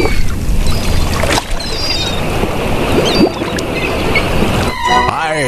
you.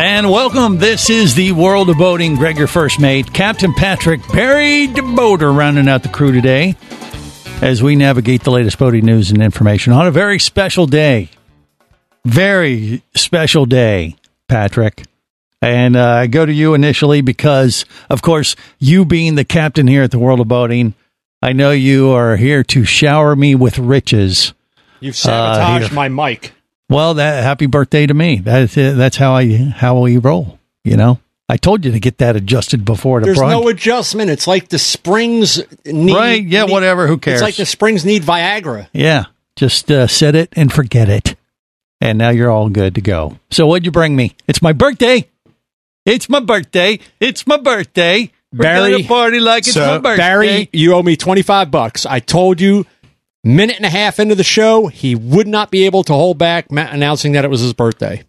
And welcome. This is the world of boating. Greg, your first mate, Captain Patrick Barry the Boater, rounding out the crew today as we navigate the latest boating news and information on a very special day. Very special day, Patrick. And uh, I go to you initially because, of course, you being the captain here at the World of Boating, I know you are here to shower me with riches. You've sabotaged here. my mic. Well, that happy birthday to me. That's it. That's how I how we roll. You know, I told you to get that adjusted before the There's broad- no adjustment. It's like the springs need. Right, yeah, need- whatever, who cares? It's like the springs need Viagra. Yeah, just uh, set it and forget it, and now you're all good to go. So, what'd you bring me? It's my birthday. It's my birthday. It's my birthday. We're Barry, gonna party like it's my birthday. Barry, you owe me 25 bucks. I told you minute and a half into the show, he would not be able to hold back announcing that it was his birthday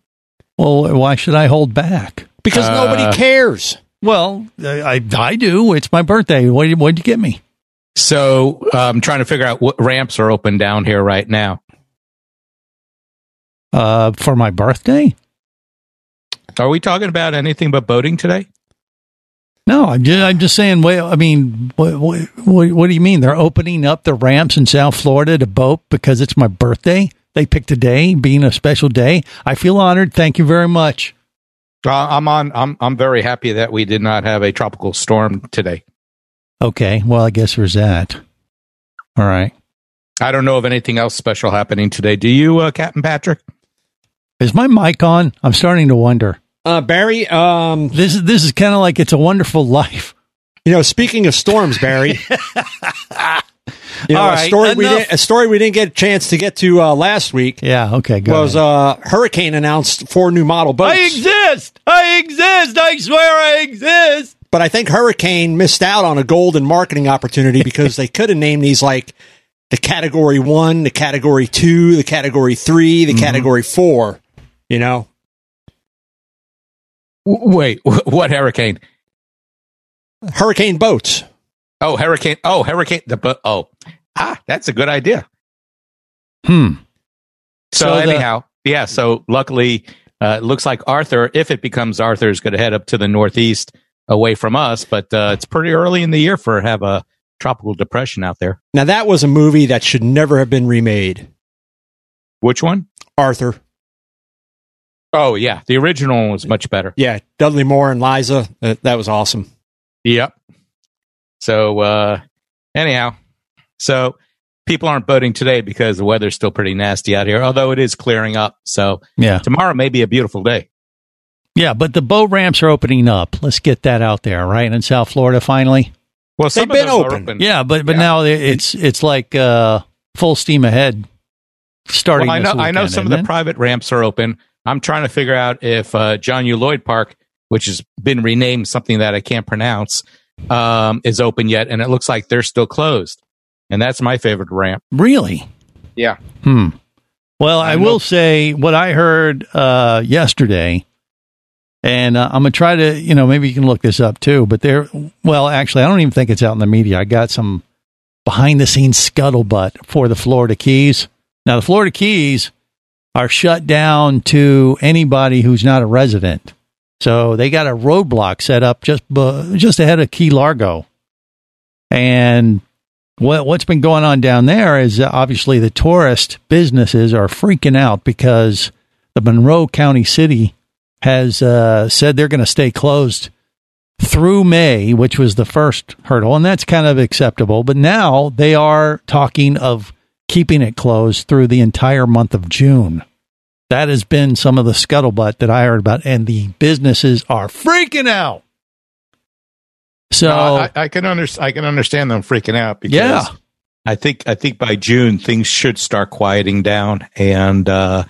well, why should I hold back? because Uh, nobody cares. Well, I I do. It's my birthday. What what'd you get me? So I'm trying to figure out what ramps are open down here right now. Uh, for my birthday? Are we talking about anything but boating today? No, I'm just, I'm just saying. Well, I mean, what, what, what, what do you mean? They're opening up the ramps in South Florida to boat because it's my birthday. They picked a day, being a special day. I feel honored. Thank you very much. Uh, I'm on. I'm I'm very happy that we did not have a tropical storm today. Okay, well, I guess there's that. All right. I don't know of anything else special happening today. Do you, uh, Captain Patrick? Is my mic on? I'm starting to wonder. Uh, Barry, um, This is this is kind of like it's a wonderful life. you know, speaking of storms, Barry, you know, All a right, story we didn't, a story we didn't get a chance to get to uh, last week Yeah. Okay. Go was uh, Hurricane announced four new model boats. I exist. I exist. I swear I exist. But I think Hurricane missed out on a golden marketing opportunity because they could have named these like the category one, the category two, the category three, the category four. You know, wait, what hurricane? Hurricane boats. Oh, hurricane. Oh, hurricane. The bo- oh, ah, that's a good idea. Hmm. So, So the- anyhow, yeah. So luckily, uh, it looks like Arthur, if it becomes Arthur, is going to head up to the northeast away from us. But uh, it's pretty early in the year for have a tropical depression out there. Now that was a movie that should never have been remade. Which one? Arthur. Oh yeah, the original was much better. Yeah, Dudley Moore and Liza. Uh, that was awesome. Yep. So uh, anyhow, so people aren't boating today because the weather's still pretty nasty out here. Although it is clearing up, so Yeah. tomorrow may be a beautiful day. Yeah, but the boat ramps are opening up. Let's get that out there, right? In South Florida, finally. Well, some They've been those are open. Yeah, but but Yeah. now it's it's like uh, full steam ahead. Starting, Well, I know this I know some of the it? private ramps are open. I'm trying to figure out if uh, John U. Lloyd Park, which has been renamed something that I can't pronounce, um, is open yet, and it looks like they're still closed. And that's my favorite ramp. really. Yeah. Hmm. Well, I, I will know- say what I heard uh, yesterday, and uh, I'm gonna try to, you know, maybe you can look this up too. But there, well, actually, I don't even think it's out in the media. I got some behind the scenes scuttlebutt for the Florida Keys. Now, the Florida Keys are shut down to anybody who's not a resident. So they got a roadblock set up just bu- just ahead of Key Largo, and what what's been going on down there is obviously the tourist businesses are freaking out because the Monroe County City has uh, said they're going to stay closed through May, which was the first hurdle, and that's kind of acceptable. But now they are talking of keeping it closed through the entire month of June. That has been some of the scuttlebutt that I heard about, and the businesses are freaking out. So No, I, I can under, I can understand them freaking out because Yeah. I think I think by June things should start quieting down, and uh,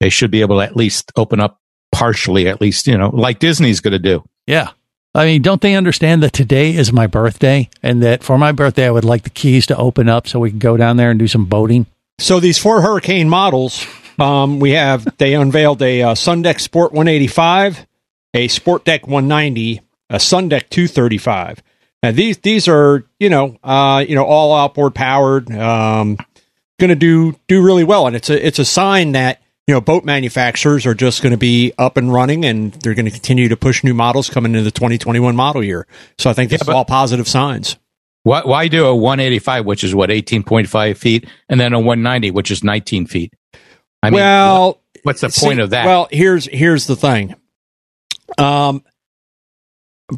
they should be able to at least open up partially, at least you know, like Disney's going to do. Yeah. I mean, don't they understand that today is my birthday and that for my birthday I would like the keys to open up so we can go down there and do some boating? So these four Hurricane models, um, we have they unveiled a uh, Sundeck Sport 185, a Sport Deck 190, a Sundeck 235. And these these are you know uh, you know all outboard powered, um, going to do do really well, and it's a it's a sign that you know boat manufacturers are just going to be up and running, and they're going to continue to push new models coming into the 2021 model year. So I think this Yeah, is all positive signs. Why, why do a 185, which is what 18.5 feet, and then a 190, which is 19 feet? I mean, well, what's the See, point of that? Well, here's here's the thing. Um,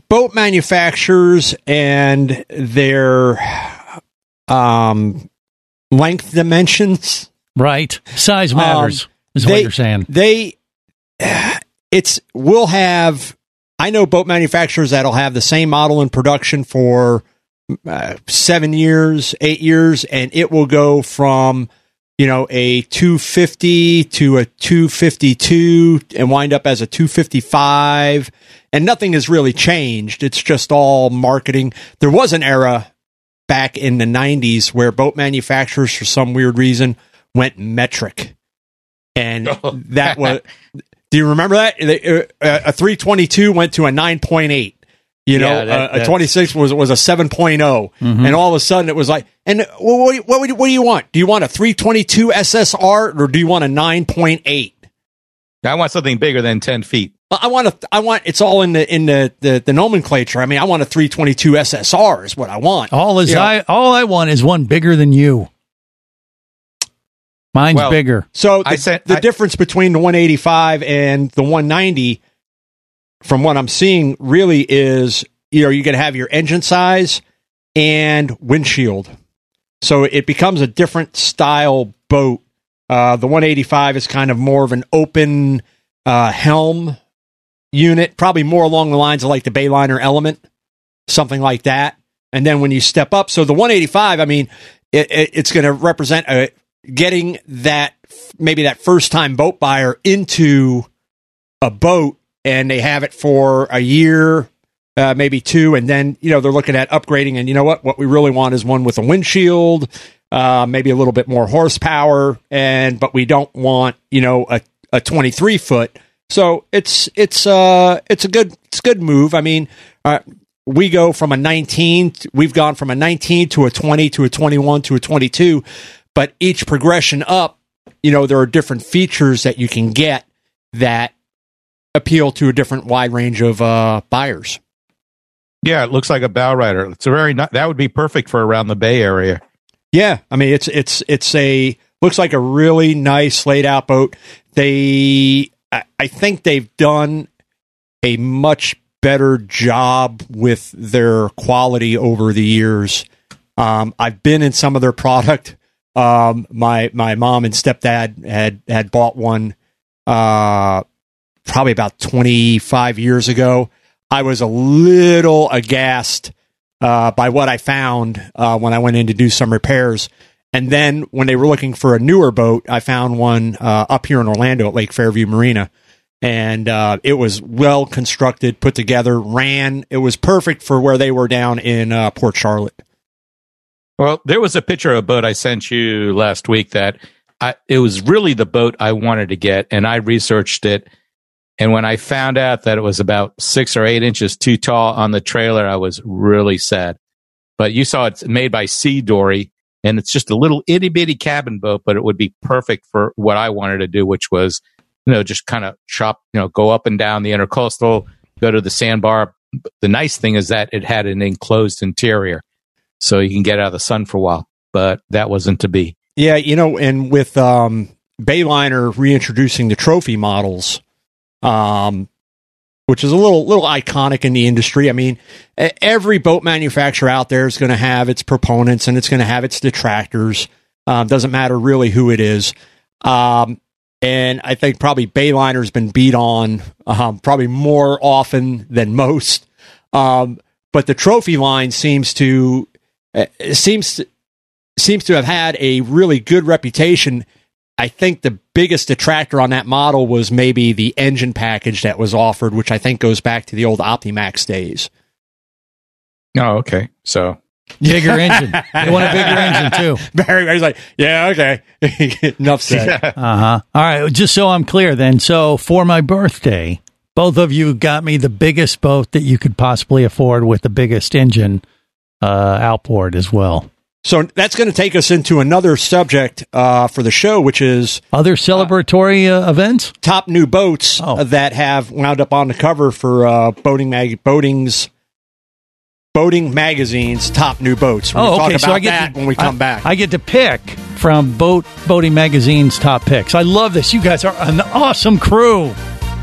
boat manufacturers and their um length dimensions. Right. Size matters, is what they- you're saying. They, it's we'll have. I know boat manufacturers that'll have the same model in production for uh, seven years, eight years, and it will go from you know a 250 to a 252 and wind up as a 255 and nothing has really changed it's just all marketing there was an era back in the 90s where boat manufacturers for some weird reason went metric and Oh. that was do you remember that uh, a 322 went to a 9.8 you know Yeah, that- a- a 26 was was a 7 and all of a sudden it was like and what what, do you- what, what do you want do you want a 322 ssr or do you want a 9.8 I want something bigger than 10 feet. I want to. I want. It's all in the in the, the the nomenclature. I mean, I want a 322 SSR is what I want. All is You know, I all I want is one bigger than you. Mine's Well, bigger. So I the, sent- the I- difference between the 185 and the 190, from what I'm seeing, really is you know you can have your engine size and windshield, so it becomes a different style boat. Uh, the 185 is kind of more of an open uh, helm unit, probably more along the lines of like the Bayliner Element, something like that. And then when you step up, so the 185, I mean, it, it, it's going to represent a, getting that maybe that first time boat buyer into a boat and they have it for a year, uh, maybe two, and then you know they're looking at upgrading. And you know what? What we really want is one with a windshield, uh, maybe a little bit more horsepower, and but we don't want you know a a 23 foot. So it's it's uh it's a good it's a good move. I mean, uh, we go from a 19, we've gone from a 19 to a 20 to a 21 to a 22, but each progression up, you know, there are different features that you can get that appeal to a different wide range of uh, buyers. Yeah, it looks like a bow rider. It's a very ni- that would be perfect for around the Bay Area. Yeah, I mean it's it's it's a looks like a really nice laid out boat. They I, I think they've done a much better job with their quality over the years. Um, I've been in some of their product. Um, my my mom and stepdad had had bought one uh, probably about 25 years ago. I was a little aghast uh, by what I found uh, when I went in to do some repairs. And then when they were looking for a newer boat, I found one uh, up here in Orlando at Lake Fairview Marina. And uh, it was well constructed, put together, ran. It was perfect for where they were down in uh, Port Charlotte. Well, there was a picture of a boat I sent you last week that I, it was really the boat I wanted to get, and I researched it. And when I found out that it was about six or eight inches too tall on the trailer, I was really sad. But you saw it's made by C-Dory, and it's just a little itty bitty cabin boat, but it would be perfect for what I wanted to do, which was, you know, just kind of chop, you know, go up and down the intercoastal, go to the sandbar. The nice thing is that it had an enclosed interior, so you can get out of the sun for a while. But that wasn't to be. Yeah, you know, and with um, Bayliner reintroducing the trophy models, um, which is a little little iconic in the industry. I mean, every boat manufacturer out there is going to have its proponents and it's going to have its detractors. Um, doesn't matter really who it is. Um, and I think probably Bayliner's been beat on um, probably more often than most. Um, but the trophy line seems to uh, seems to, seems to have had a really good reputation. I think the biggest detractor on that model was maybe the engine package that was offered, which I think goes back to the old Optimax days. Oh, okay. So Bigger engine. They want a bigger engine too. Barry, Barry's like, yeah, okay. Enough said. Uh huh. All right. Just so I'm clear, then. So for my birthday, both of you got me the biggest boat that you could possibly afford with the biggest engine uh, outboard as well. So that's going to take us into another subject uh, for the show, which is Other celebratory uh, events? top new boats Oh. uh, that have wound up on the cover for uh, boating mag- boating's boating magazine's top new boats. We'll oh, talk okay. about so I get that to, when we come I- back. I get to pick from Boat Boating Magazine's top picks. I love this. You guys are an awesome crew.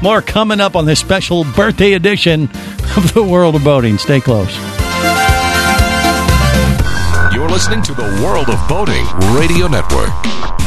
More coming up on this special birthday edition of the World of Boating. Stay close. Listening to the World of Boating Radio Network.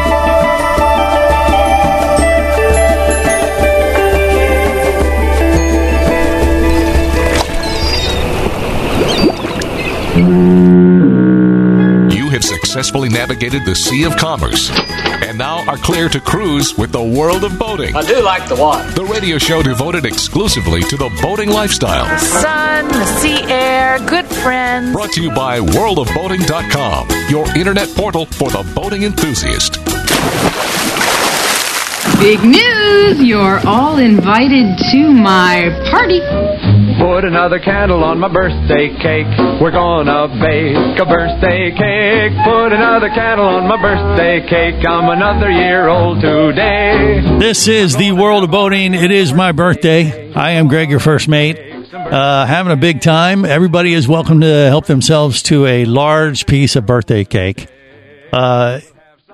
Have successfully navigated the Sea of Commerce and now are clear to cruise with the World of Boating. I do like the water. The radio show devoted exclusively to the boating lifestyle. The sun, the sea air, good friends. Brought to you by worldofboating.com, your internet portal for the boating enthusiast. Big news! You're all invited to my party. Put another candle on my birthday cake. We're gonna bake a birthday cake. Put another candle on my birthday cake. I'm another year old today. This is the world of boating. It is my birthday. I am Greg, your first mate. Uh, having a big time. Everybody is welcome to help themselves to a large piece of birthday cake. Uh,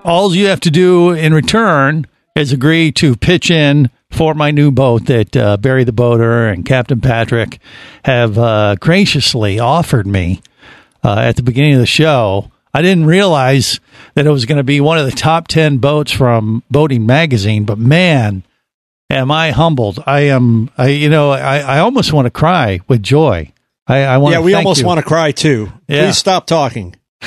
all you have to do in return is agree to pitch in for my new boat that uh, Barry the Boater and Captain Patrick have uh, graciously offered me uh, at the beginning of the show. I didn't realize that it was going to be one of the top 10 boats from Boating Magazine, but man, am I humbled. I am, I, you know, I, I almost want to cry with joy. I, I want yeah, to we thank almost want to cry too. Yeah. Please stop talking.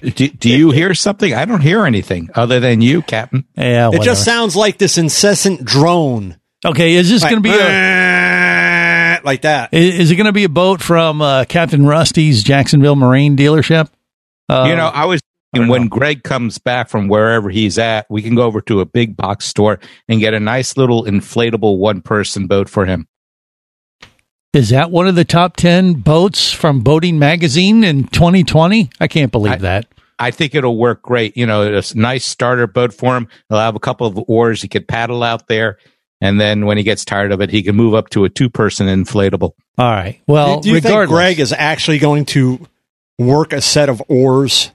do, do you hear something? I don't hear anything other than you, Captain. Yeah, It just sounds like this incessant drone. okay. Is this Like, going to be a, like that. is, is it going to be a boat from uh, Captain Rusty's Jacksonville Marine dealership? Uh, you know, I was thinking when Greg comes back from wherever he's at, we can go over to a big box store and get a nice little inflatable one person boat for him. Is that one of the top 10 boats from Boating Magazine in 2020? I can't believe that. I think it'll work great. You know, it's a nice starter boat for him. He'll have a couple of oars. He could paddle out there. And then when he gets tired of it, he can move up to a two person inflatable. All right. Well, do, do you think. Greg is actually going to work a set of oars?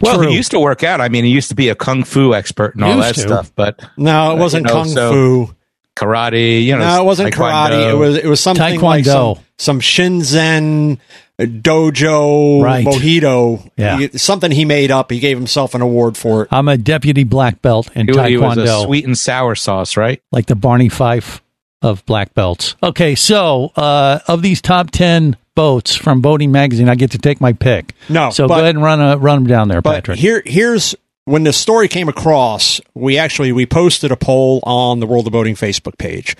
Well, True. he used to work out. I mean, he used to be a kung fu expert and all Used that to. stuff, but No, it Uh, wasn't you know, kung so- fu. Karate, you know. No, it wasn't taekwondo. karate. It was it was something like some, some Shinzen dojo Right. mojito. Yeah. He- something he made up. He gave himself an award for it. I'm a deputy black belt in He, he was a Taekwondo, sweet and sour sauce, right? like the Barney Fife of black belts. Okay, so uh, of these top 10 boats from Boating Magazine, I get to take my pick. No, So but- go ahead and run, a, run them down there, But Patrick. here here's when the story came across. We actually we posted a poll on the World of Boating Facebook page.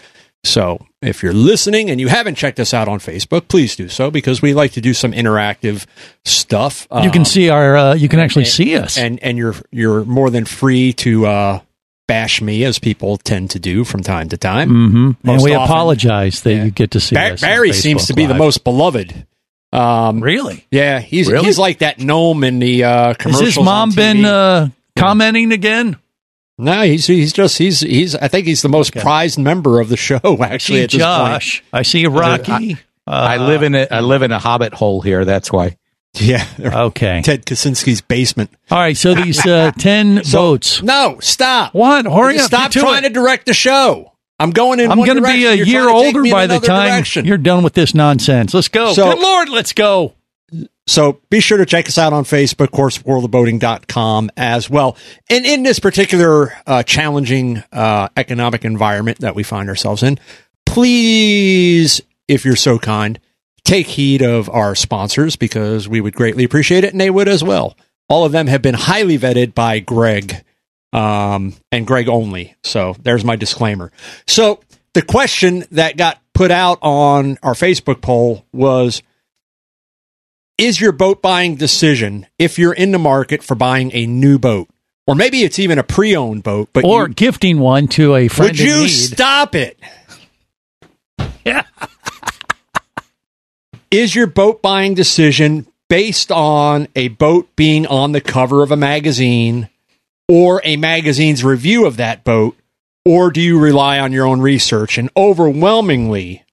So if you're listening and you haven't checked us out on Facebook, please do so because we like to do some interactive stuff. you can Um, see our, uh, you can actually see us. and and you're you're more than free to uh, bash me as people tend to do from time to time. hmm And we often- apologize that Yeah. you get to see Bar- us. on Barry seems to be the most beloved. Um, Really? yeah, he's Really? he's like that gnome in the uh, Has commercials. his mom on been uh, commenting again? No, he's he's just he's he's. I think he's the most prized member of the show. Actually, see at this Josh. I see Rocky. I Uh, live in a I live in a hobbit hole here. That's why. Yeah, Okay. Ted Kaczynski's basement. All right. So these uh, 10 boats. No, stop. What? Hurry up. Stop trying it. to direct the show. I'm going in. I'm going to be a year older by the time you're done with this nonsense. Let's go. So- Good Lord, let's go. So be sure to check us out on Facebook, of course, worldofboating.com as well. And in this particular uh, challenging uh, economic environment that we find ourselves in, please, if you're so kind, take heed of our sponsors because we would greatly appreciate it and they would as well. All of them have been highly vetted by Greg um, and Greg only. So there's my disclaimer. So the question that got put out on our Facebook poll was is your boat buying decision if you're in the market for buying a new boat or maybe it's even a pre-owned boat but Or you, gifting one to a friend would you need. stop it Yeah. is your boat buying decision based on a boat being on the cover of a magazine or a magazine's review of that boat or do you rely on your own research and overwhelmingly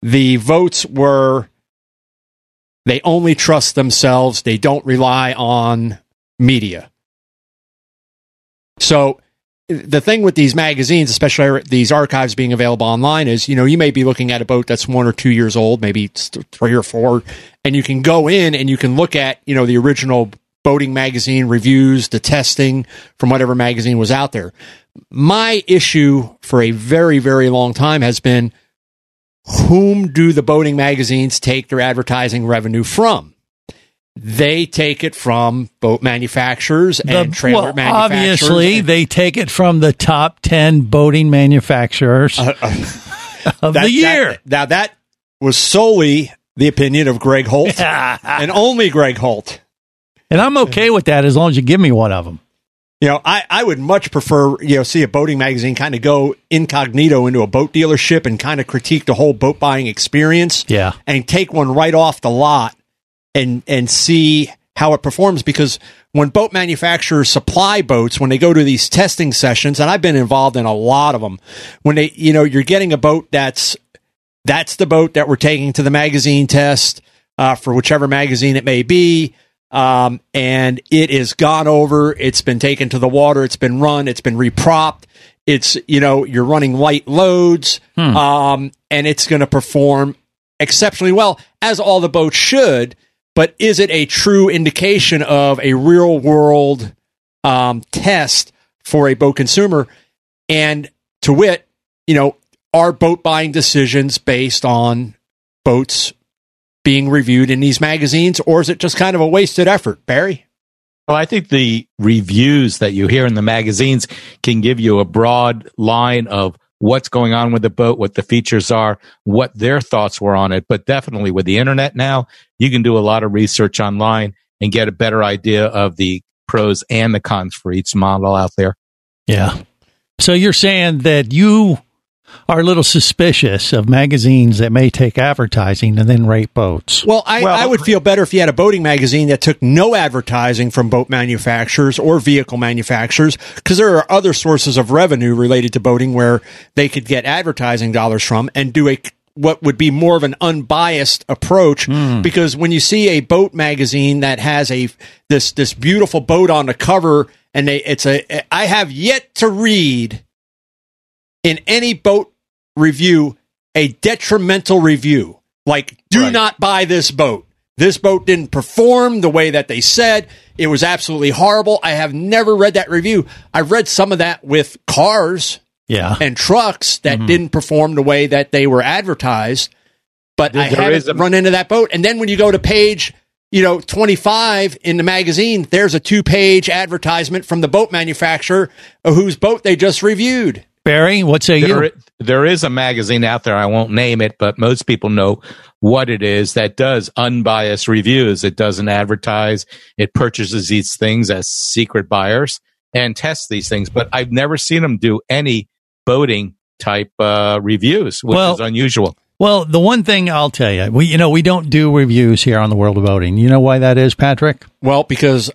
the votes were they only trust themselves they don't rely on media so the thing with these magazines, especially these archives being available online, is you know you may be looking at a boat that's one or two years old, maybe three or four, and you can go in and you can look at you know the original boating magazine reviews, the testing from whatever magazine was out there. My issue for a very very long time has been whom do the boating magazines take their advertising revenue from? They take it from boat manufacturers and The- trailer well, manufacturers. obviously, and- they take it from the top 10 boating manufacturers uh, uh, of That- the year. that- now that was solely the opinion of Greg Holt and only Greg Holt. and I'm okay with that as long as you give me one of them. You know, I, I would much prefer, you know, see a boating magazine kind of go incognito into a boat dealership and kind of critique the whole boat buying experience. Yeah. And take one right off the lot and and see how it performs because when boat manufacturers supply boats when they go to these testing sessions and I've been involved in a lot of them when they you know you're getting a boat that's that's the boat that we're taking to the magazine test uh, for whichever magazine it may be um, and it is gone over. It's been taken to the water. It's been run. It's been repropped. It's you know you're running light loads. Um, and it's going to perform exceptionally well as all the boats should. But is it a true indication of a real world um, test for a boat consumer? And to wit you know are boat buying decisions based on boats being reviewed in these magazines or is it just kind of a wasted effort barry Well, I think the reviews that you hear in the magazines can give you a broad line of what's going on with the boat, what the features are, what their thoughts were on it. But definitely with the internet now, you can do a lot of research online and get a better idea of the pros and the cons for each model out there. Yeah. So you're saying that you are a little suspicious of magazines that may take advertising and then rate boats. Well, I, I would feel better if you had a boating magazine that took no advertising from boat manufacturers or vehicle manufacturers, because there are other sources of revenue related to boating where they could get advertising dollars from and do a what would be more of an unbiased approach hmm. because when you see a boat magazine that has a this this beautiful boat on the cover and they it's a I have yet to read in any boat review a detrimental review. Like, do not buy this boat. This boat didn't perform the way that they said. It was absolutely horrible. I have never read that review. I've read some of that with cars Yeah. and trucks that Mm-hmm. didn't perform the way that they were advertised. But There- I there haven't a- run into that boat. And then when you go to page, you know, 25 in the magazine, there's a two page advertisement from the boat manufacturer whose boat they just reviewed. Barry, what say There, you? there is a magazine out there. I won't name it, but most people know what it is that does unbiased reviews. It doesn't advertise. It purchases these things as secret buyers and tests these things. But I've never seen them do any boating type uh, reviews, which Well- is unusual. Well, the one thing I'll tell you, we you know we don't do reviews here on the World of Boating. You know why that is, Patrick? Well, because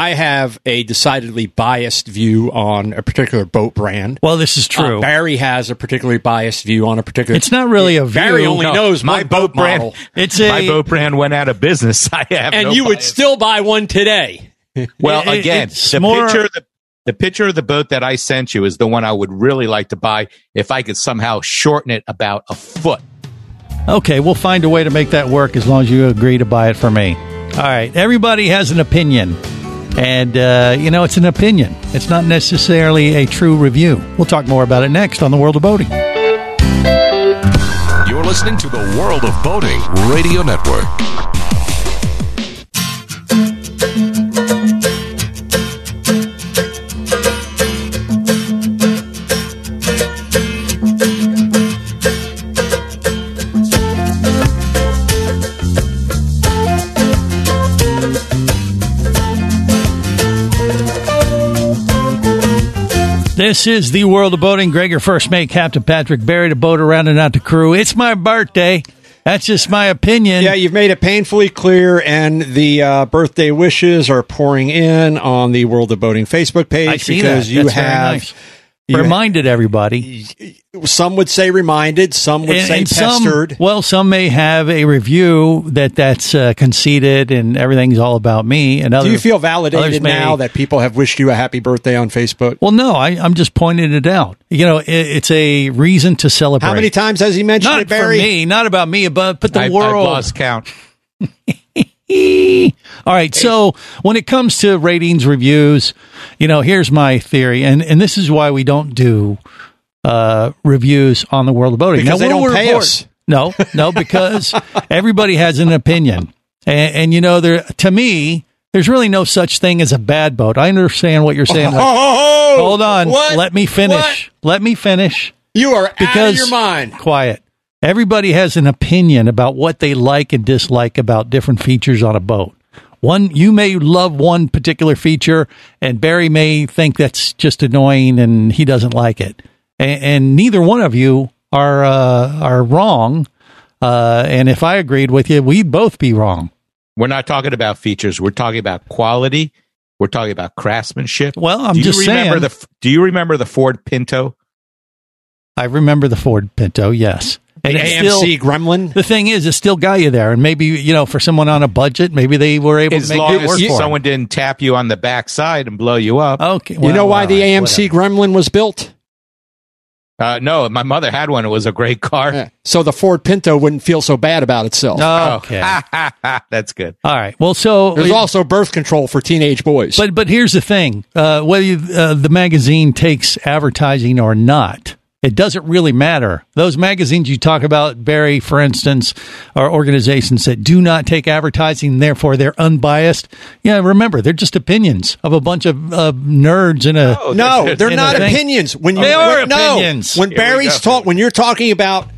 I have a decidedly biased view on a particular boat brand. Well, this is true. Uh, Barry has a particularly biased view on a particular. It's not really a Barry view. only No, knows my one boat brand- model, It's a My boat brand went out of business. I have and no you would still buy one today. Well, It- it- again, the more- picture the, the picture of the boat that I sent you is the one I would really like to buy if I could somehow shorten it about a foot. Okay, we'll find a way to make that work as long as you agree to buy it for me. All right, everybody has an opinion. And, uh, you know, it's an opinion. It's not necessarily a true review. We'll talk more about it next on the World of Boating. You're listening to the World of Boating Radio Network. This is the World of Boating. Greg, your first mate, Captain Patrick Barry, the boat around and out the crew. It's my birthday. That's just my opinion. Yeah, you've made it painfully clear, and the uh, birthday wishes are pouring in on the World of Boating Facebook page because you That's have. nice. You Reminded everybody. Some would say reminded, some would say some, pestered. well, some may have a review that that's uh, conceited and everything's all about me. And Do you feel validated may- now that people have wished you a happy birthday on Facebook? Well, no, I, I'm just pointing it out. You know, it, it's a reason to celebrate. How many times has he mentioned Not it, Barry? for me, not about me, but but the I've, I've world. lost count. All right. So when it comes to ratings reviews, you know, here's my theory, and and this is why we don't do uh, reviews on the world of boating. Because they don't pay report- us. No, no, because everybody has an opinion, and, and you know, there to me, there's really no such thing as a bad boat. I understand what you're saying. like, Oh, hold on, What? let me finish. Let me finish. You are out Because of your mind. quiet. Everybody has an opinion about what they like and dislike about different features on a boat. One, you may love one particular feature, and Barry may think that's just annoying and he doesn't like it. And, and neither one of you are uh, are wrong. Uh, and if I agreed with you, we'd both be wrong. We're not talking about features. We're talking about quality. We're talking about craftsmanship. Well, I'm do you just remember saying. the Do you remember the Ford Pinto? I remember the Ford Pinto, yes. The it's AMC Gremlin. The thing is, it still got you there, and maybe you know, for someone on a budget, maybe they were able As to make long it work as for 'em. someone didn't tap you on the backside and blow you up. Okay, you know why all the AMC whatever. Gremlin was built? Uh, no, my mother had one. It was a great car. Yeah. So the Ford Pinto wouldn't feel so bad about itself. Oh, okay. That's good. All right. Well, so There's also birth control for teenage boys. but but here's the thing: uh, whether you, uh, the magazine takes advertising or not, it doesn't really matter. Those magazines you talk about, Barry, for instance, are organizations that do not take advertising, therefore they're unbiased. Yeah, remember they're just opinions of a bunch of uh, nerds in a. no, they're in a not opinions. When you They are when, no, when Here Barry's talk, when you're talking about,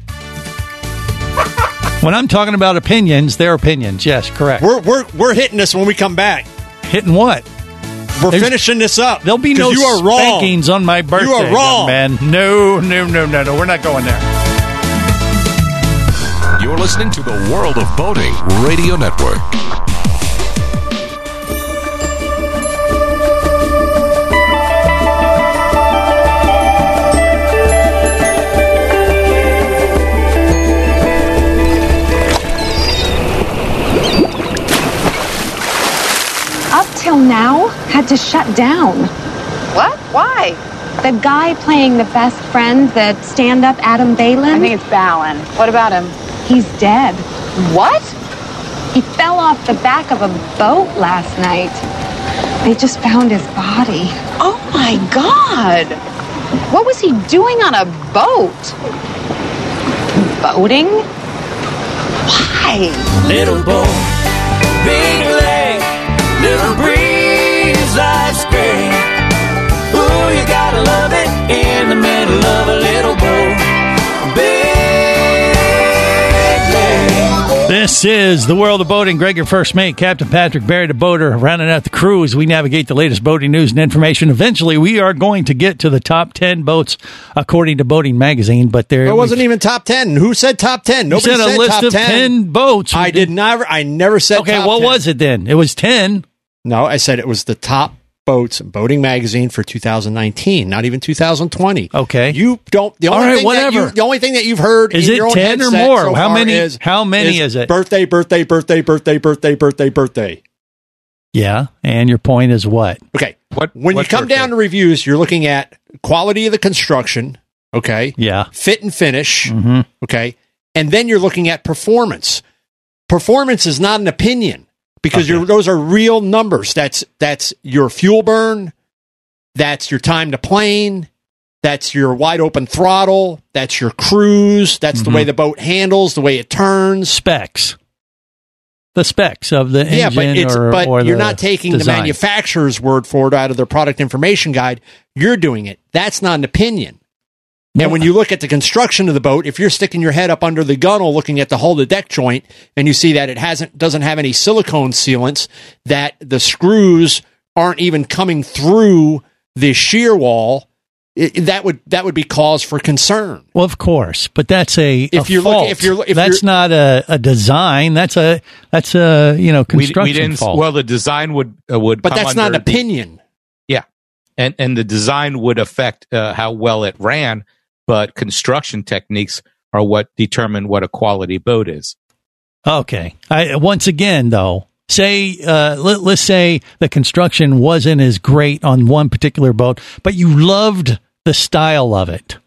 When I'm talking about opinions, they're opinions. Yes, correct. we're we're we're hitting this when we come back. Hitting what? We're There's- finishing this up. There'll be no you are wrong. spankings on my birthday. You are young wrong. man. No, no, no, no, no. We're not going there. You're listening to the World of Boating Radio Network. Had to shut down. What? Why? The guy playing the best friend, the stand up Adam Balin. I think it's Balin. What about him? He's dead. What? He fell off the back of a boat last night. They just found his body. Oh my god! What was he doing on a boat? Boating? Why? Little boat, big lake, little breeze, This is the world of boating. Greg, your first mate, Captain Patrick Barry, the boater, rounding out the crew as we navigate the latest boating news and information. Eventually, we are going to get to the top ten boats according to Boating Magazine. But there It wasn't even top ten. Who said top ten? You Nobody said a said list top of 10 boats. I did never. I never said. Okay, what 10. was it then? It was ten. No, I said it was the top boats in Boating Magazine for 2019, not even 2020. Okay, you don't. The only right, thing that whatever. you, the only thing that you've heard Is in it your 10 or more? so How many- Is, how many is it? Birthday, birthday, birthday, birthday, birthday, birthday, birthday. Yeah, and your point is what? Okay. What When what you come birthday? down to reviews, you're looking at quality of the construction. Okay. Yeah. Fit and finish. Mm-hmm. Okay. And then you're looking at performance. Performance is not an opinion because you're, those are real numbers. That's that's your fuel burn. That's your time to plane. That's your wide open throttle. That's your cruise. That's the way mm-hmm. the boat handles, the way it turns. Specs. The specs of the engine yeah, but it's or, but or you're not taking the manufacturer's word for it out of their product information guide. You're doing it. That's not an opinion. And when you look at the construction of the boat, if you're sticking your head up under the gunnel looking at the hull to deck joint and you see that it hasn't doesn't have any silicone sealants, that the screws aren't even coming through the shear wall, it, that would that would be cause for concern. Well, of course, but that's a If a you're looking- fault. if you're- if that's you're- not a, a design. That's a that's a you know construction we didn't. fault. Well, the design would uh, would, But come that's not under an the- opinion. yeah, and and the design would affect uh, how well it ran, but construction techniques are what determine what a quality boat is. Okay. I, once again, though, say uh, let, let's say the construction wasn't as great on one particular boat, but you loved the style of it.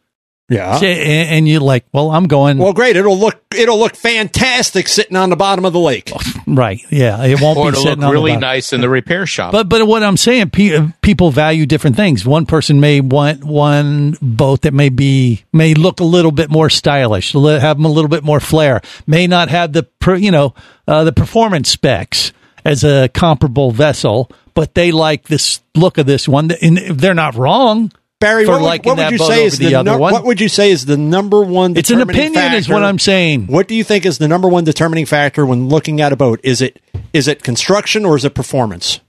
Yeah. Say, and, and you're like, well, I'm going Well, great. It'll look it'll look fantastic sitting on the bottom of the lake. right. Yeah, it won't or be to sitting look on really bottom. nice in the repair shop. But but what I'm saying, pe- people value different things. One person may want one boat that may be may look a little bit more stylish, have them a little bit more flair. May not have the per, you know uh, the performance specs as a comparable vessel, but they like this look of this one. And they're not wrong. Barry, for what would, liking what would that you say is the, the, other nu- one? what would you say is the number one? It's an determining opinion, is factor? what I'm saying. What do you think is the number one determining factor when looking at a boat? Is it is it construction or is it performance?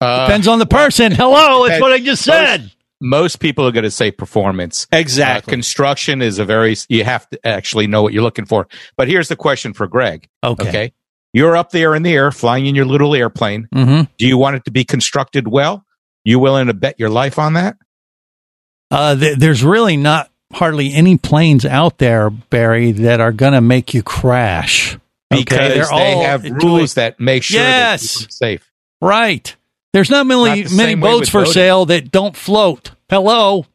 Uh, Depends on the person. Hello, it's what I just said. Most people are going to say performance. Exactly. Uh, construction is a very you have to actually know what you're looking for. But here's the question for Greg. Okay. You're up there in the air, flying in your little airplane. Mm-hmm. Do you want it to be constructed well? You willing to bet your life on that? Uh, th- there's really not hardly any planes out there, Barry, that are going to make you crash. Because They're they all have rules that make sure Yes. that safe. Right. There's not many, Not many boats for boating. sale that don't float. Hello.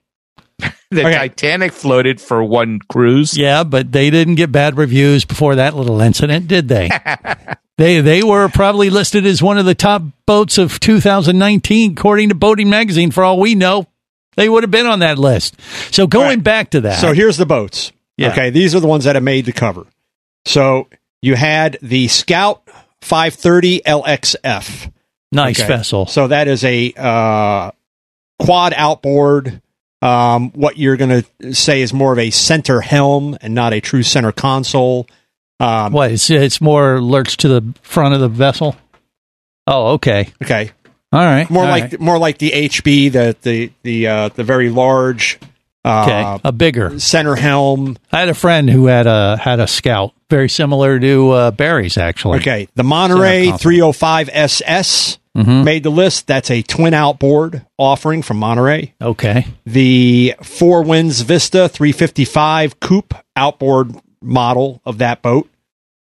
The Titanic floated for one cruise. Yeah, but they didn't get bad reviews before that little incident, did they? they they were probably listed as one of the top boats of 2019 according to Boating Magazine for all we know. They would have been on that list. So going back to that. So here's the boats. Yeah. Okay, these are the ones that have made the cover. So you had the Scout 530 LXF. Nice vessel. So that is a uh, quad outboard. Um, what you're going to say is more of a center helm and not a true center console. Um, what? It's, it's more lurched to the front of the vessel. Oh, okay. Okay. All right. More all like right. more like the HB, the the the uh, the very large. Uh, Okay, a bigger center helm. I had a friend who had a had a Scout, very similar to uh, Barry's actually. Okay, the Monterey 305 SS Mhm. made the list. That's a twin outboard offering from Monterey. Okay. The Four Winns Vista 355 coupe outboard model of that boat.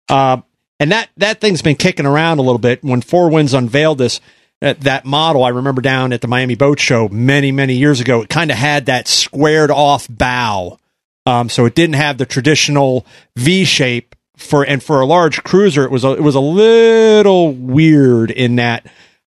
Uh, and that, that thing's been kicking around a little bit. When Four Winns unveiled this, uh, that model, I remember down at the Miami Boat Show many, many years ago, it kind of had that squared off bow. Um, so it didn't have the traditional V shape for, and for a large cruiser, it was a, it was a little weird in that,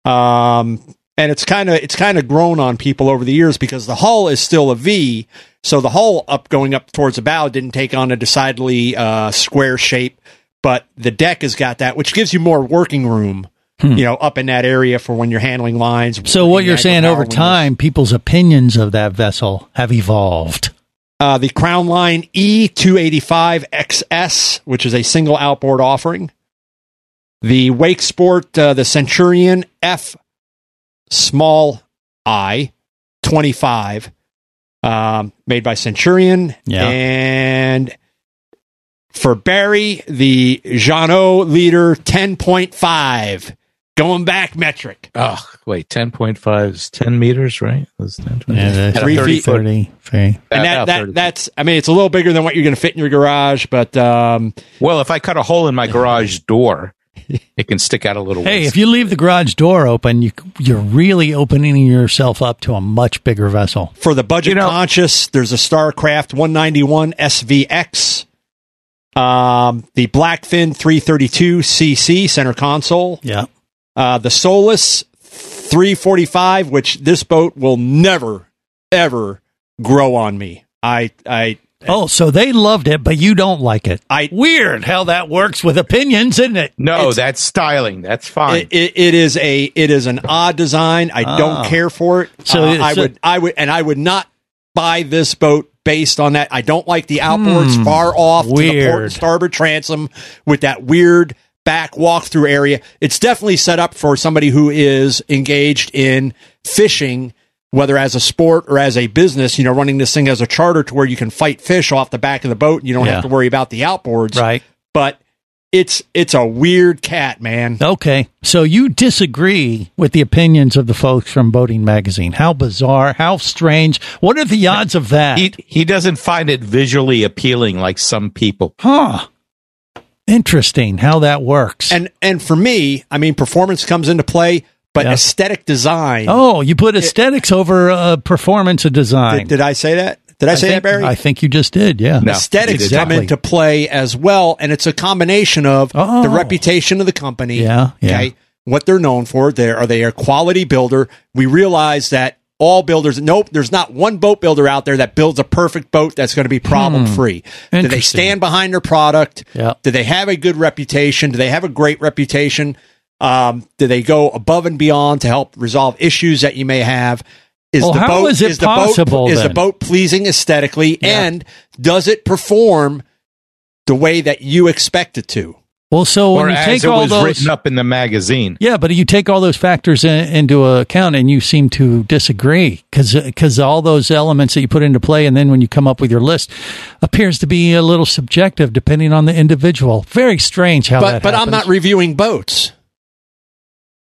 um, and it's kind of it's kind of grown on people over the years because the hull is still a V, so the hull up going up towards the bow didn't take on a decidedly uh, square shape, but the deck has got that, which gives you more working room, you know, up in that area for when you're handling lines. Hmm. So what you're saying over windows. time, people's opinions of that vessel have evolved. Uh, the Crownline E285 XS, which is a single outboard offering. The Wake Sport, uh, the Centurion F small I 25, um, made by Centurion. Yeah. And for Barry, the Jeanneau Leader 10.5, going back metric. Oh, wait, 10.5 is 10 meters, right? That's 10, Yeah, that's Three 30, feet. 30, okay. And that, that that's, I mean, it's a little bigger than what you're going to fit in your garage, but um, Well, if I cut a hole in my garage door, it can stick out a little Hey, ways. if you leave the garage door open, you you're really opening yourself up to a much bigger vessel. for the budget conscious, there's a StarCraft 191 SVX, um, the Blackfin 332 CC center console, Yeah. uh, the Solace 345, which this boat will never ever grow on me. I I Oh, so they loved it, but you don't like it. I Weird how that works with opinions, isn't it? no, that's styling. That's fine. it, it, it is a it is an odd design. I Ah. don't care for it. So Uh, it's I would I would and I would not buy this boat based on that. I don't like the outboards Hmm. far off to the port Weird. starboard transom with that weird back walk-through area. It's definitely set up for somebody who is engaged in fishing whether as a sport or as a business, you know, running this thing as a charter to where you can fight fish off the back of the boat and you don't Yeah. have to worry about the outboards. Right. But it's it's a weird cat, man. Okay. So you disagree with the opinions of the folks from Boating Magazine. How bizarre, how strange. What are the odds of that? he, he doesn't find it visually appealing like some people. huh. Interesting how that works. And and for me, I mean, performance comes into play, but Yeah. aesthetic design. oh, you put aesthetics over uh, performance of design. did, did I say that? Did I, say think, that, Barry? I think you just did, yeah. No. Aesthetics Exactly. come into play as well, and it's a combination of Oh. the reputation of the company. Yeah, yeah. Okay, what they're known for. They are they a quality builder. We realize that all builders. Nope, there's not one boat builder out there that builds a perfect boat that's going to be problem free. Do they Hmm. Stand behind their product? Yeah. Do they have a good reputation? Do they have a great reputation? Um, do they go above and beyond to help resolve issues that you may have? Is Well, the how boat is it the possible, boat is the boat pleasing aesthetically Yeah. and does it perform the way that you expect it to? Well, so Or when you as take it all was those, written up in the magazine. yeah, but you take all those factors in, into account, and you seem to disagree because all those elements that you put into play, and then when you come up with your list, appears to be a little subjective depending on the individual. Very strange how But that. but I'm not reviewing boats.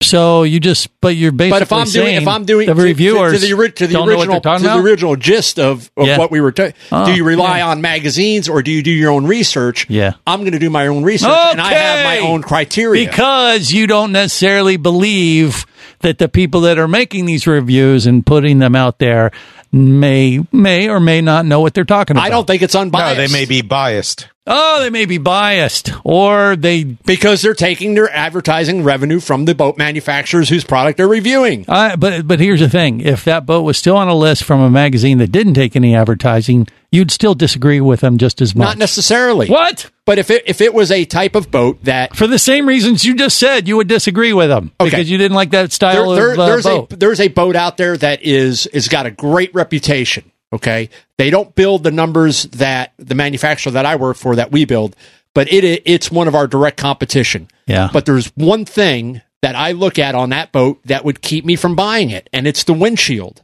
So you just, but you're basically But if I'm doing if I'm doing the to- to- reviewers to, the, ori- to the don't know what original they're talking to the original gist of, of Yeah. what we were ta- Oh, do you rely yeah. on magazines or do you do your own research? Yeah. I'm going to do my own research and I have my own criteria. because you don't necessarily believe that the people that are making these reviews and putting them out there may may or may not know what they're talking about. I don't think it's unbiased. No, unbiased. they may be biased. Oh, they may be biased, or they. because they're taking their advertising revenue from the boat manufacturers whose product they're reviewing. I, but but here's the thing: if that boat was still on a list from a magazine that didn't take any advertising, you'd still disagree with them just as much. Not necessarily. What? But if it if it was a type of boat that For the same reasons you just said, you would disagree with them Okay. because you didn't like that style there, there- of uh, there's boat. a there's a boat out there that is is got a great reputation. Okay, they don't build the numbers that the manufacturer that I work for that we build, but it it's one of our direct competition. Yeah. But there's one thing that I look at on that boat that would keep me from buying it, and it's the windshield.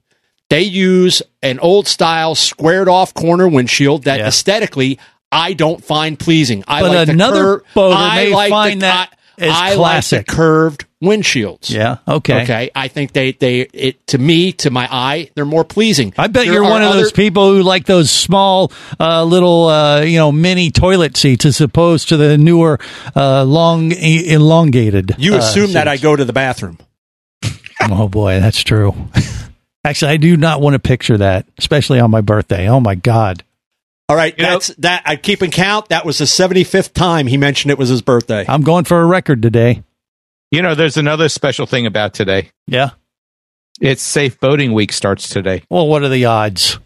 They use an old style squared off corner windshield that aesthetically I don't find pleasing. I But like another the cur- boater I may like find the, that I, I classic. like the curved windshields. Yeah. Okay. Okay. I think they they it to me to my eye they're more pleasing. I bet There you're one of other- those people who like those small, uh, little, uh, you know, mini toilet seats as opposed to the newer, uh, long, e- elongated. You uh, assume that I go to the bathroom. Oh boy, that's true. Actually, I do not want to picture that, especially on my birthday. Oh my god. All right, that's that. I keep in count. That was the seventy fifth time he mentioned it was his birthday. I'm going for a record today. You know, there's another special thing about today. Yeah. It's Safe Boating Week starts today. Well, what are the odds?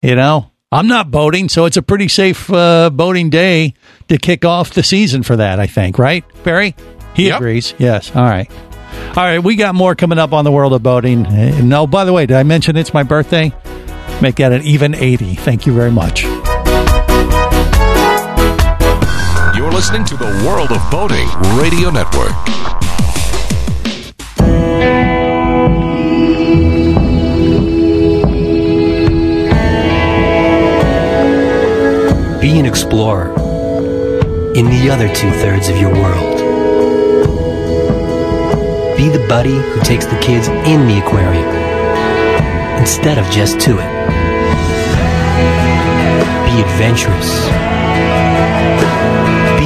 You know, I'm not boating, so it's a pretty safe uh, boating day to kick off the season for that. I think, right, Barry? He Yep. agrees. Yes. All right. All right. We got more coming up on the world of boating. Uh, No, by the way, did I mention it's my birthday? Make that an even 80. Thank you very much. Listening to the World of Boating Radio Network. Be an explorer in the other two thirds of your world. Be the buddy who takes the kids in the aquarium instead of just to it. Be adventurous.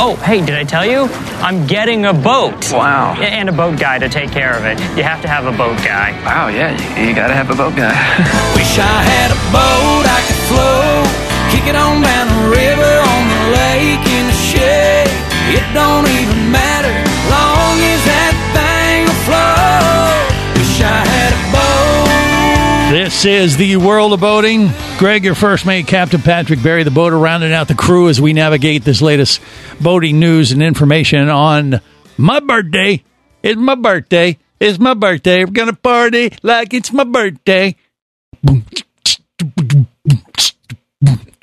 Oh, hey, did I tell you? I'm getting a boat. Wow. And a boat guy to take care of it. You have to have a boat guy. Wow, yeah, you, you gotta have a boat guy. Wish I had a boat I could float, kick it on down the river, on the lake, in the shade. It don't even matter, long as that thing afloat. Wish I had a boat. This is the world of boating. Greg, your first mate, Captain Patrick Barry, the boater, rounding out the crew as we navigate this latest boating news and information on my birthday. It's my birthday. It's my birthday. We're going to party like it's my birthday.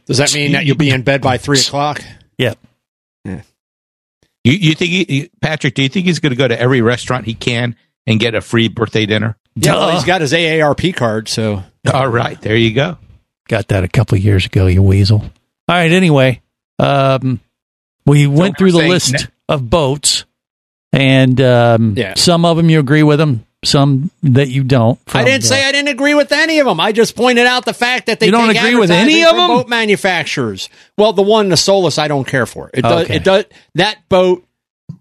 Does that mean that you'll be in bed by three o'clock? Yep. You, you think, he, Patrick? Do you think he's going to go to every restaurant he can and get a free birthday dinner? Yeah, well, he's got his AARP card, so All right, there you go. Got that a couple years ago, you weasel. All right, anyway, um, we went through the list ne- of boats, and um, Yeah. some of them you agree with them, some that you don't. I didn't the- say I didn't agree with any of them. I just pointed out the fact that they You don't agree with any of them? boat manufacturers. Well, the one the Solace I don't care for. It does. Okay. It does that boat.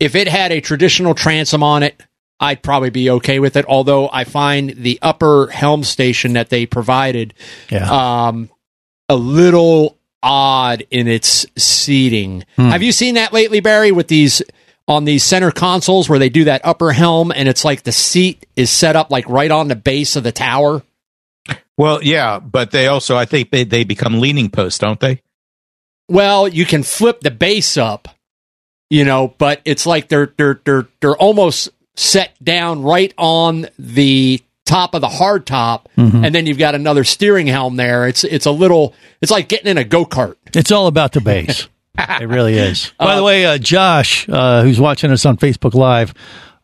If it had a traditional transom on it, I'd probably be okay with it. Although I find the upper helm station that they provided Yeah. um, a little odd in its seating. Hmm. Have you seen that lately, Barry? With these on these center consoles where they do that upper helm and it's like the seat is set up like right on the base of the tower. Well, yeah, but they also, I think they, they become leaning posts, don't they? Well, you can flip the base up, you know, but it's like they're they're they're they're almost set down right on the top of the hard top, Mhm. and then you've got another steering helm there. It's it's a little it's like getting in a go kart. It's all about the base. it really is. By the way, uh, Josh, uh, who's watching us on Facebook Live,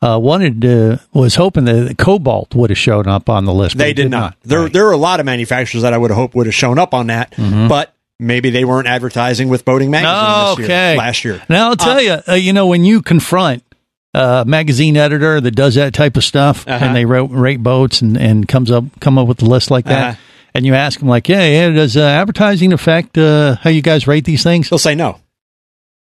uh, wanted to, was hoping that Cobalt would have shown up on the list. They it did not. There there are a lot of manufacturers that I would have hoped would have shown up on that, Mhm. but maybe they weren't advertising with Boating Magazine this okay. year, last year. Now I'll tell you, uh, you know, when you confront a magazine editor that does that type of stuff, Uh-huh. and they rate, rate boats and, and comes up come up with a list like that, Uh-huh. and you ask them like, "Hey, yeah, does uh, advertising affect uh, how you guys rate these things?" They'll say no.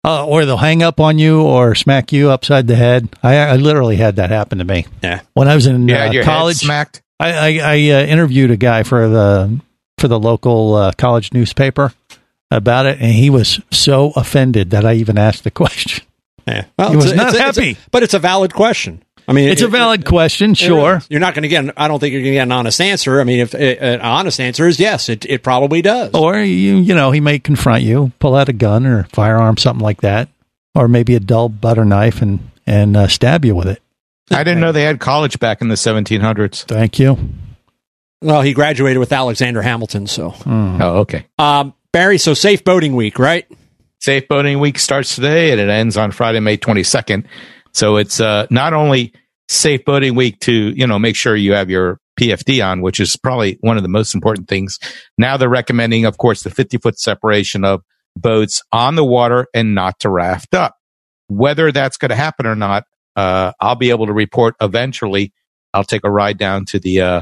Uh, or they'll hang up on you or smack you upside the head. I, I literally had that happen to me. Yeah. When I was in Yeah, uh, college, smacked. I, I, I uh, interviewed a guy for the for the local uh, college newspaper about it, and he was so offended that I even asked the question. Yeah. he was a- not it's a- it's a- happy. but it's a valid question. I mean, it's a it- valid question, it sure. is. You're not going to get. I don't think you're going to get an honest answer. I mean, if uh, an honest answer is yes, it, it probably does. Or you, you know, he may confront you, pull out a gun or firearm, something like that, or maybe a dull butter knife and and uh, stab you with it. I didn't know they had college back in the 1700s. Thank you. Well, he graduated with Alexander Hamilton, so. Hmm. Oh, okay. Um, Barry, so safe boating week, right? Safe Boating Week starts today and it ends on Friday, May 22nd. So it's uh, not only Safe Boating Week to, you know, make sure you have your PFD on, which is probably one of the most important things. Now they're recommending, of course, the 50 foot separation of boats on the water and not to raft up. Whether that's going to happen or not, uh, I'll be able to report eventually. I'll take a ride down to the uh,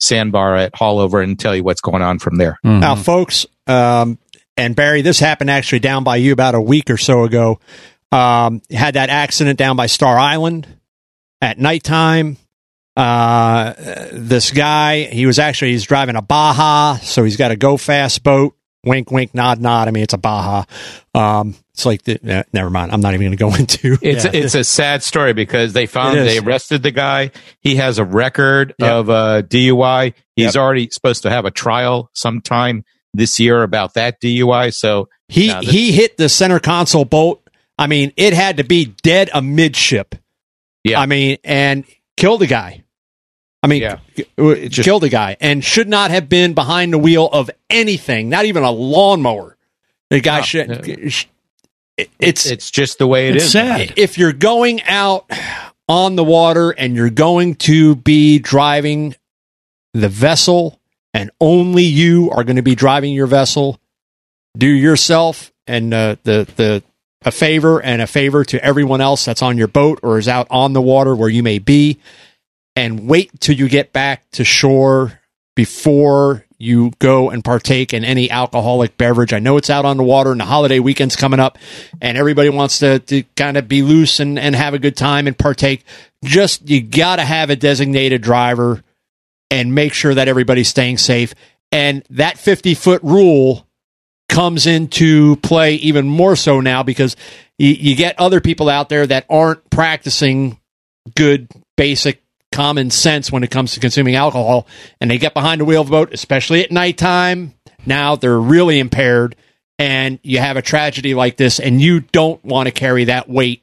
sandbar at Haulover and tell you what's going on from there. Mm-hmm. Now, folks, um, and Barry, this happened actually down by you about a week or so ago. Um, had that accident down by Star Island at nighttime. Uh, this guy, he was actually he's driving a Baja, so he's got a go fast boat. Wink, wink, nod, nod. I mean, it's a Baja. Um, it's like the, eh, never mind. I'm not even going to go into. It's it's a sad story because they found they arrested the guy. He has a record Yep. of a DUI. He's Yep. already supposed to have a trial sometime this year about that DUI. So He now this- he hit the center console bolt. I mean, it had to be dead amidship. Yeah. I mean, and killed a guy. I mean, Yeah. k- uh, killed a guy and should not have been behind the wheel of anything, not even a lawnmower. The guy No, should. sh- It's it's just the way it It's is. sad. if you're going out on the water and you're going to be driving the vessel and only you are going to be driving your vessel do yourself and uh, the the a favor and a favor to everyone else that's on your boat or is out on the water where you may be and wait till you get back to shore before you go and partake in any alcoholic beverage. I know it's out on the water and the holiday weekend's coming up and everybody wants to, to kind of be loose and, and have a good time and partake. Just, you got to have a designated driver and make sure that everybody's staying safe. And that 50 foot rule comes into play even more so now because you, you get other people out there that aren't practicing good basic common sense when it comes to consuming alcohol and they get behind the wheel of a boat especially at nighttime now they're really impaired and you have a tragedy like this and you don't want to carry that weight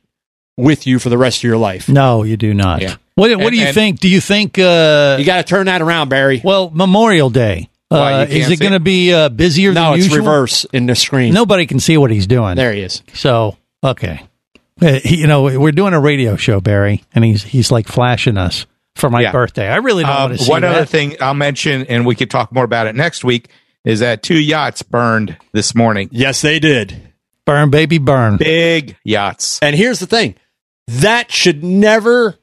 with you for the rest of your life No, you do not. Yeah. What, what And- do you think? Do you think? Uh, you got to turn that around barry well, Memorial Day. Uh, can't is it going to be uh, busier no than it's usual? reverse in the screen Nobody can see what he's doing. there he is So okay, Uh, he- you know we're doing a radio show, Barry, and he's he's like flashing us for my Yeah. birthday. I really don't Um, want to see one that. other thing I'll mention, and we could talk more about it next week, is that two yachts burned this morning. yes they did burn, baby, burn. Big yachts. And here's the thing that should never,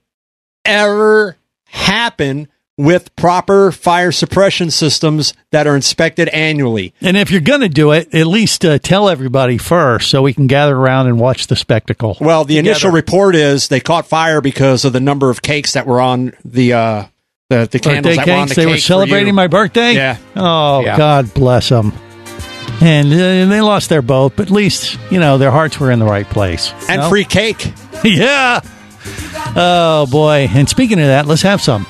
ever happen with proper fire suppression systems that are inspected annually. And if you're going to do it, at least uh, tell everybody first so we can gather around and watch the spectacle. Well, the together. initial report is they caught fire because of the number of cakes that were on the uh, the, the candles birthday that were on cakes. the They were celebrating my birthday. Yeah. Oh Yeah. God bless them. And uh, they lost their boat, but at least you know their hearts were in the right place. and No? free cake. yeah. Oh boy! And speaking of that, let's have some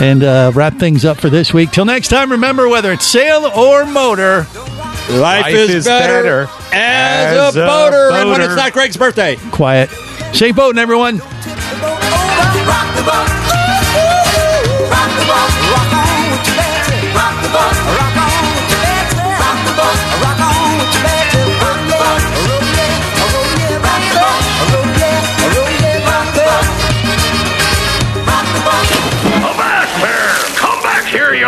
and uh, wrap things up for this week. Till next time, remember whether it's sail or motor, Life, is, better, as, a, boater. And when it's not Greg's birthday. Quiet. Safe boating, everyone.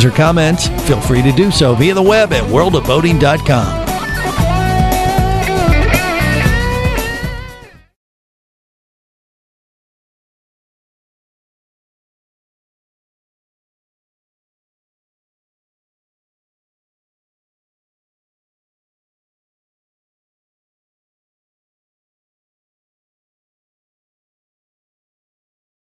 questions or comments? Feel free to do so via the web at worldofboating.com.